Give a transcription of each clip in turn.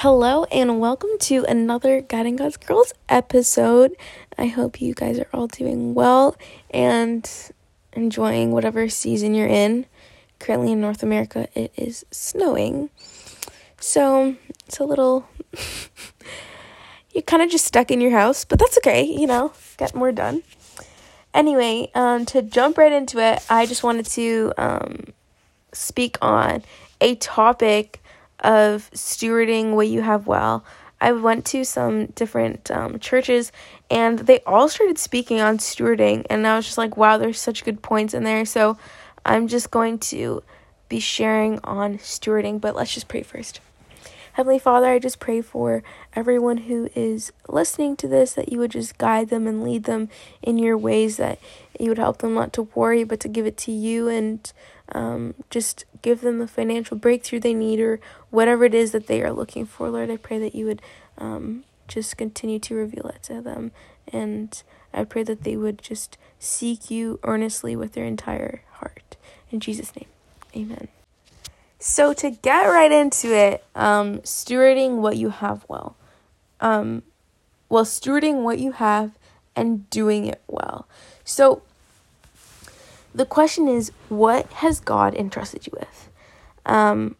Hello, and welcome to another Guiding God's Girls episode. I hope you guys are all doing well and enjoying whatever season you're in. Currently in North America, it is snowing. So it's a little. you're kind of just stuck in your house, but that's okay, you know, get more done. Anyway, um, to jump right into it, I just wanted to um, speak on a topic of stewarding what you have well. I went to some different um, churches and they all started speaking on stewarding, and I was just like, wow, there's such good points in there. So I'm just going to be sharing on stewarding, but let's just pray first. Heavenly Father, I just pray for everyone who is listening to this that you would just guide them and lead them in your ways, that you would help them not to worry, but to give it to you and um, just give them the financial breakthrough they need or whatever it is that they are looking for. Lord, I pray that you would um, just continue to reveal it to them. And I pray that they would just seek you earnestly with their entire heart. In Jesus' name, amen. So, to get right into it, um, stewarding what you have well. Um, well, stewarding what you have and doing it well. So, the question is what has God entrusted you with? Um,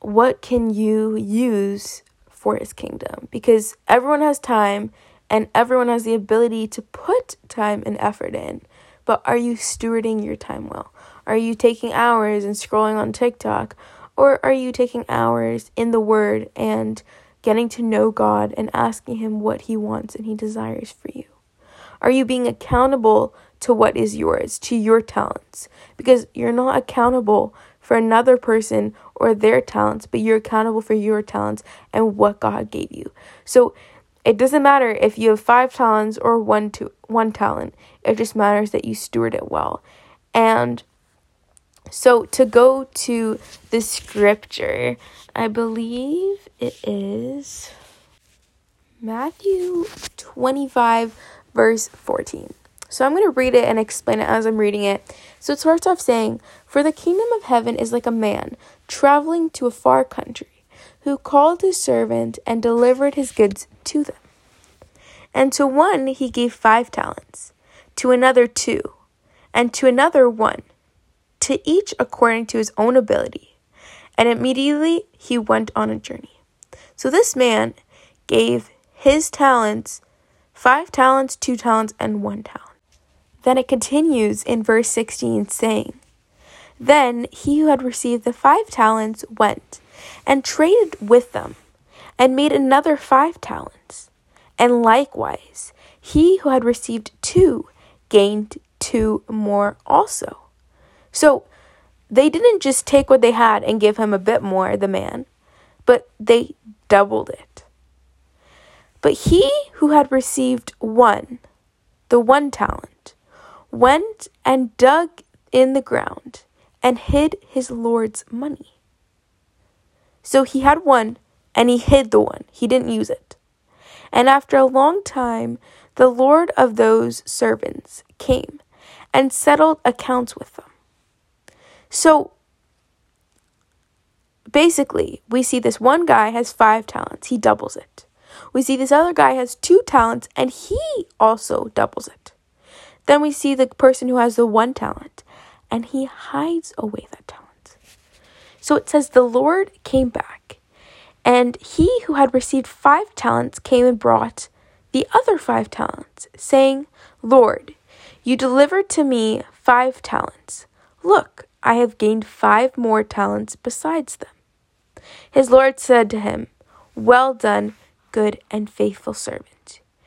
what can you use for his kingdom? Because everyone has time and everyone has the ability to put time and effort in. But are you stewarding your time well? Are you taking hours and scrolling on TikTok? Or are you taking hours in the Word and getting to know God and asking Him what He wants and He desires for you? Are you being accountable to what is yours, to your talents? Because you're not accountable for another person or their talents, but you're accountable for your talents and what God gave you. So it doesn't matter if you have five talents or one to one talent. It just matters that you steward it well. And so to go to the scripture, I believe it is Matthew 25 verse 14. So I'm going to read it and explain it as I'm reading it. So it starts off saying, For the kingdom of heaven is like a man traveling to a far country, who called his servant and delivered his goods to them. And to one he gave five talents, to another two, and to another one, to each according to his own ability. And immediately he went on a journey. So this man gave his talents five talents, two talents, and one talent. Then it continues in verse 16, saying, Then he who had received the five talents went and traded with them, and made another five talents. And likewise, he who had received two gained two more also. So they didn't just take what they had and give him a bit more, the man, but they doubled it. But he who had received one, the one talent, went and dug in the ground and hid his Lord's money. So he had one and he hid the one, he didn't use it. And after a long time, the Lord of those servants came and settled accounts with them. So basically, we see this one guy has five talents, he doubles it. We see this other guy has two talents and he also doubles it. Then we see the person who has the one talent and he hides away that talent. So it says, The Lord came back, and he who had received five talents came and brought the other five talents, saying, Lord, you delivered to me five talents. Look, I have gained five more talents besides them. His Lord said to him, Well done good and faithful servant.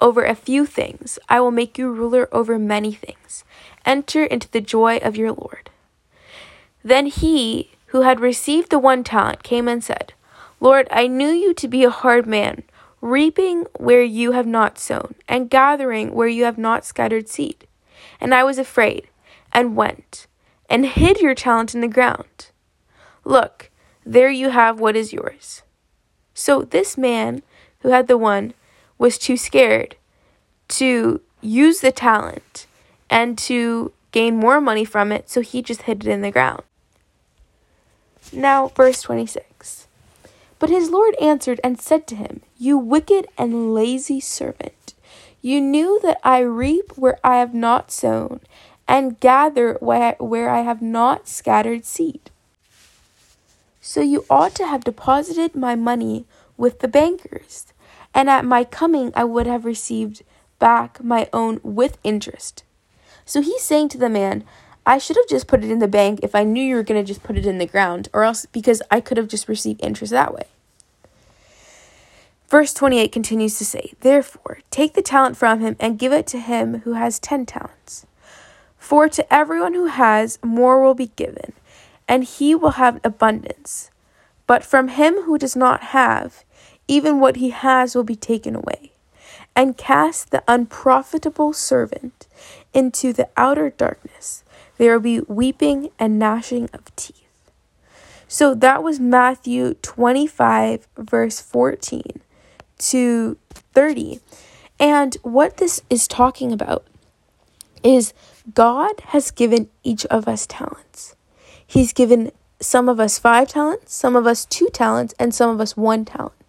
over a few things. I will make you ruler over many things. Enter into the joy of your Lord. Then he who had received the one talent came and said, Lord, I knew you to be a hard man, reaping where you have not sown, and gathering where you have not scattered seed. And I was afraid, and went, and hid your talent in the ground. Look, there you have what is yours. So this man who had the one was too scared to use the talent and to gain more money from it, so he just hid it in the ground. Now, verse 26. But his Lord answered and said to him, You wicked and lazy servant, you knew that I reap where I have not sown, and gather where I have not scattered seed. So you ought to have deposited my money with the bankers, and at my coming I would have received back my own with interest. So he's saying to the man, I should have just put it in the bank if I knew you were going to just put it in the ground, or else because I could have just received interest that way. Verse 28 continues to say, Therefore, take the talent from him and give it to him who has ten talents. For to everyone who has, more will be given, and he will have abundance. But from him who does not have, even what he has will be taken away. And cast the unprofitable servant into the outer darkness. There will be weeping and gnashing of teeth. So that was Matthew 25, verse 14 to 30. And what this is talking about is God has given each of us talents. He's given some of us five talents, some of us two talents, and some of us one talent.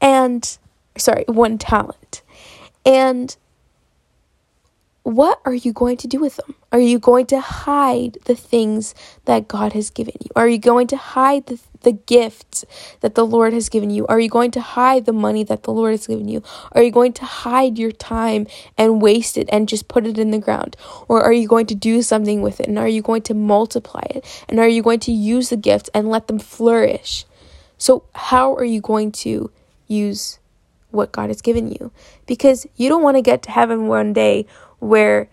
And, sorry, one talent. And what are you going to do with them? Are you going to hide the things that God has given you? Are you going to hide the, the gifts that the Lord has given you? Are you going to hide the money that the Lord has given you? Are you going to hide your time and waste it and just put it in the ground? Or are you going to do something with it? And are you going to multiply it? And are you going to use the gifts and let them flourish? So, how are you going to use what God has given you? Because you don't want to get to heaven one day where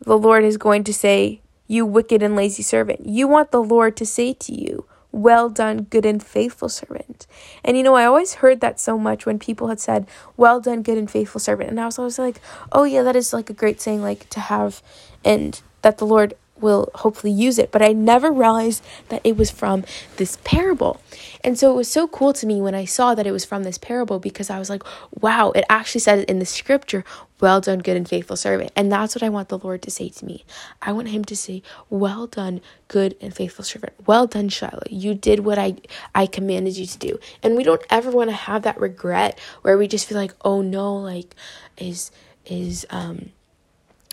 the Lord is going to say, You wicked and lazy servant. You want the Lord to say to you, Well done, good and faithful servant. And you know, I always heard that so much when people had said, Well done, good and faithful servant. And I was always like, Oh, yeah, that is like a great saying, like to have, and that the Lord will hopefully use it. But I never realized that it was from this parable. And so it was so cool to me when I saw that it was from this parable because I was like, wow, it actually says in the scripture, well done, good and faithful servant. And that's what I want the Lord to say to me. I want him to say, well done, good and faithful servant. Well done, Shiloh. You did what I, I commanded you to do. And we don't ever want to have that regret where we just feel like, oh no, like, is, is, um,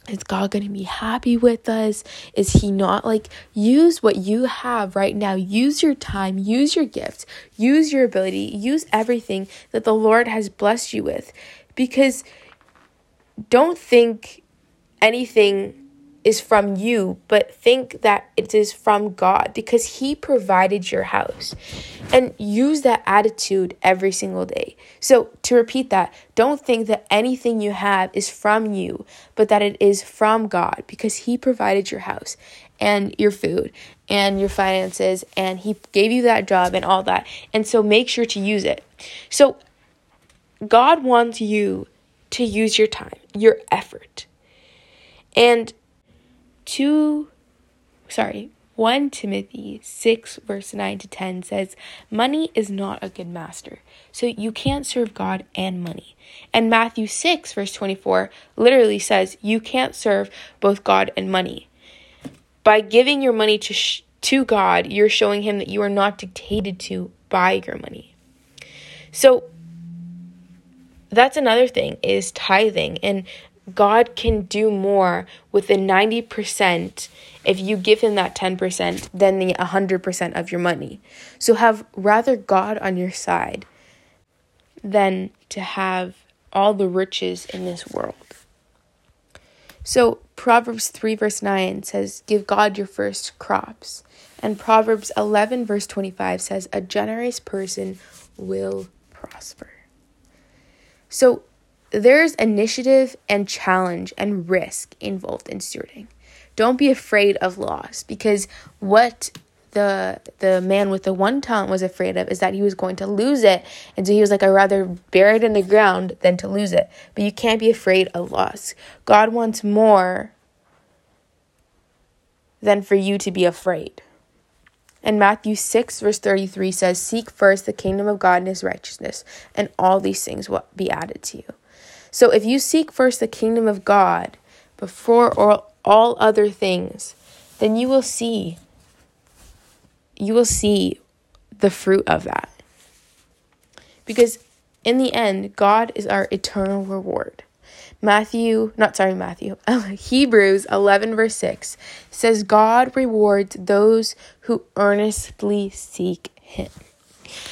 is God going to be happy with us? Is He not? Like, use what you have right now. Use your time, use your gifts, use your ability, use everything that the Lord has blessed you with. Because don't think anything is from you, but think that it is from God because He provided your house. And use that attitude every single day. So, to repeat that, don't think that anything you have is from you, but that it is from God because He provided your house and your food and your finances and He gave you that job and all that. And so, make sure to use it. So, God wants you to use your time, your effort. And 2 sorry 1 Timothy 6 verse 9 to 10 says money is not a good master so you can't serve God and money. And Matthew 6 verse 24 literally says you can't serve both God and money. By giving your money to sh- to God you're showing him that you are not dictated to by your money. So that's another thing is tithing. And God can do more with the 90% if you give him that 10% than the 100% of your money. So have rather God on your side than to have all the riches in this world. So Proverbs 3 verse 9 says, Give God your first crops. And Proverbs 11 verse 25 says, A generous person will prosper. So there's initiative and challenge and risk involved in stewarding. Don't be afraid of loss because what the the man with the one talent was afraid of is that he was going to lose it and so he was like i'd rather bury it in the ground than to lose it. But you can't be afraid of loss. God wants more than for you to be afraid. And matthew 6 verse 33 says seek first the kingdom of god and his righteousness and all these things will be added to you so if you seek first the kingdom of god before all, other things then you will see you will see the fruit of that. Because in the end, God is our eternal reward. Matthew, not sorry, Matthew, Hebrews 11, verse 6 says, God rewards those who earnestly seek Him.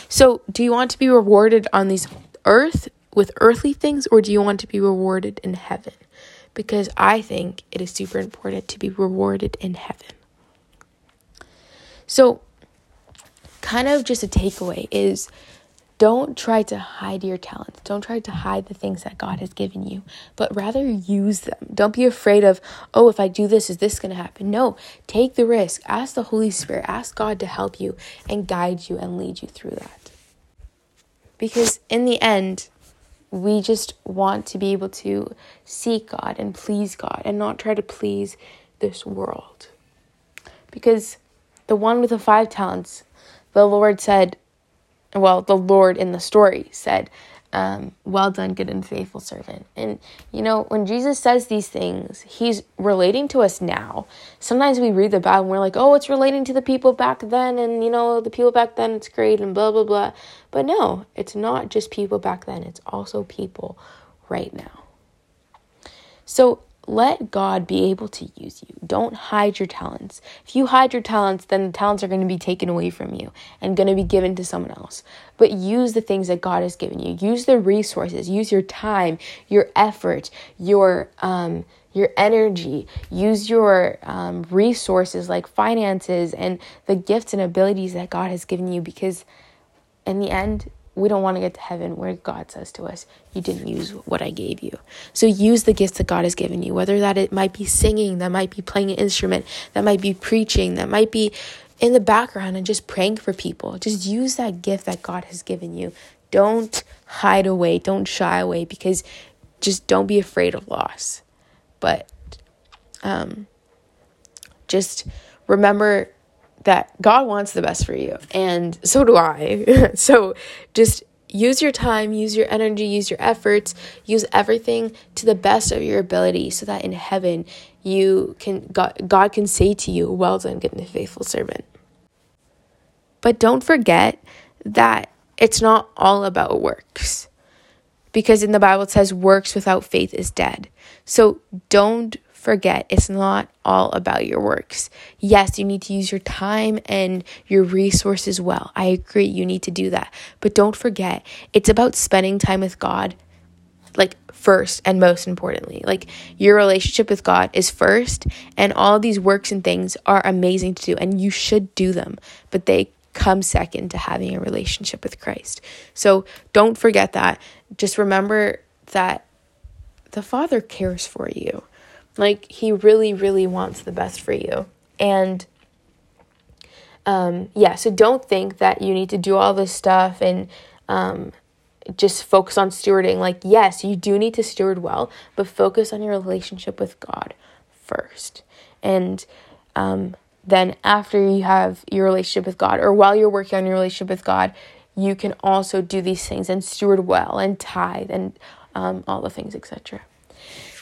So, do you want to be rewarded on these earth with earthly things, or do you want to be rewarded in heaven? Because I think it is super important to be rewarded in heaven. So, kind of just a takeaway is don't try to hide your talents. Don't try to hide the things that God has given you, but rather use them. Don't be afraid of, oh, if I do this, is this going to happen? No, take the risk. Ask the Holy Spirit, ask God to help you and guide you and lead you through that. Because in the end, we just want to be able to seek God and please God and not try to please this world. Because the one with the five talents the Lord said, well, the Lord in the story said, um, well done, good and faithful servant. And, you know, when Jesus says these things, he's relating to us now. Sometimes we read the Bible and we're like, oh, it's relating to the people back then, and, you know, the people back then, it's great, and blah, blah, blah. But no, it's not just people back then, it's also people right now. So let God be able to use you. Don't hide your talents. If you hide your talents, then the talents are going to be taken away from you and going to be given to someone else. But use the things that God has given you. Use the resources. Use your time, your effort, your um, your energy. Use your um, resources like finances and the gifts and abilities that God has given you. Because in the end, we don't want to get to heaven where God says to us, You didn't use what I gave you. So use the gifts that God has given you, whether that it might be singing, that might be playing an instrument, that might be preaching, that might be in the background and just praying for people. Just use that gift that God has given you. Don't hide away, don't shy away because just don't be afraid of loss. But um, just remember that God wants the best for you, and so do I. so just use your time, use your energy, use your efforts, use everything to the best of your ability so that in heaven you can God, God can say to you, "Well done, good and faithful servant." But don't forget that it's not all about works. Because in the Bible it says works without faith is dead. So don't forget it's not all about your works. Yes, you need to use your time and your resources well. I agree, you need to do that. But don't forget, it's about spending time with God, like first and most importantly. Like your relationship with God is first, and all these works and things are amazing to do, and you should do them, but they come second to having a relationship with Christ. So don't forget that. Just remember that the Father cares for you. Like he really, really wants the best for you. And um, yeah, so don't think that you need to do all this stuff and um, just focus on stewarding. Like, yes, you do need to steward well, but focus on your relationship with God first. And um, then, after you have your relationship with God, or while you're working on your relationship with God, you can also do these things and steward well and tithe and um, all the things, etc.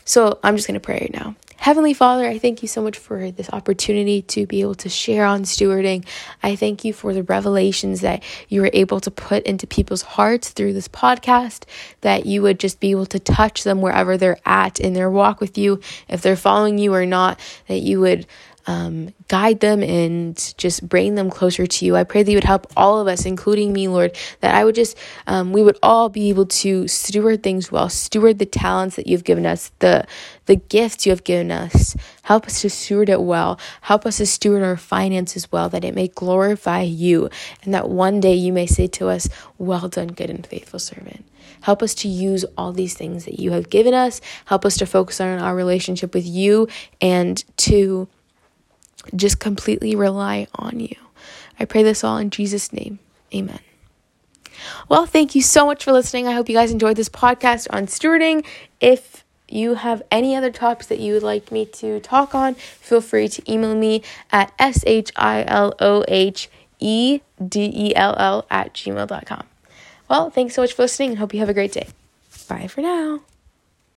So I'm just going to pray right now. Heavenly Father, I thank you so much for this opportunity to be able to share on stewarding. I thank you for the revelations that you were able to put into people's hearts through this podcast, that you would just be able to touch them wherever they're at in their walk with you, if they're following you or not, that you would um, guide them and just bring them closer to you. I pray that you would help all of us, including me, Lord, that I would just, um, we would all be able to steward things well, steward the talents that you've given us, the, the gifts you have given us. Help us to steward it well. Help us to steward our finances well, that it may glorify you, and that one day you may say to us, Well done, good and faithful servant. Help us to use all these things that you have given us. Help us to focus on our relationship with you and to just completely rely on you. I pray this all in Jesus' name. Amen. Well, thank you so much for listening. I hope you guys enjoyed this podcast on stewarding. If you have any other topics that you would like me to talk on, feel free to email me at S H I L O H E D E L L at gmail.com. Well, thanks so much for listening and hope you have a great day. Bye for now.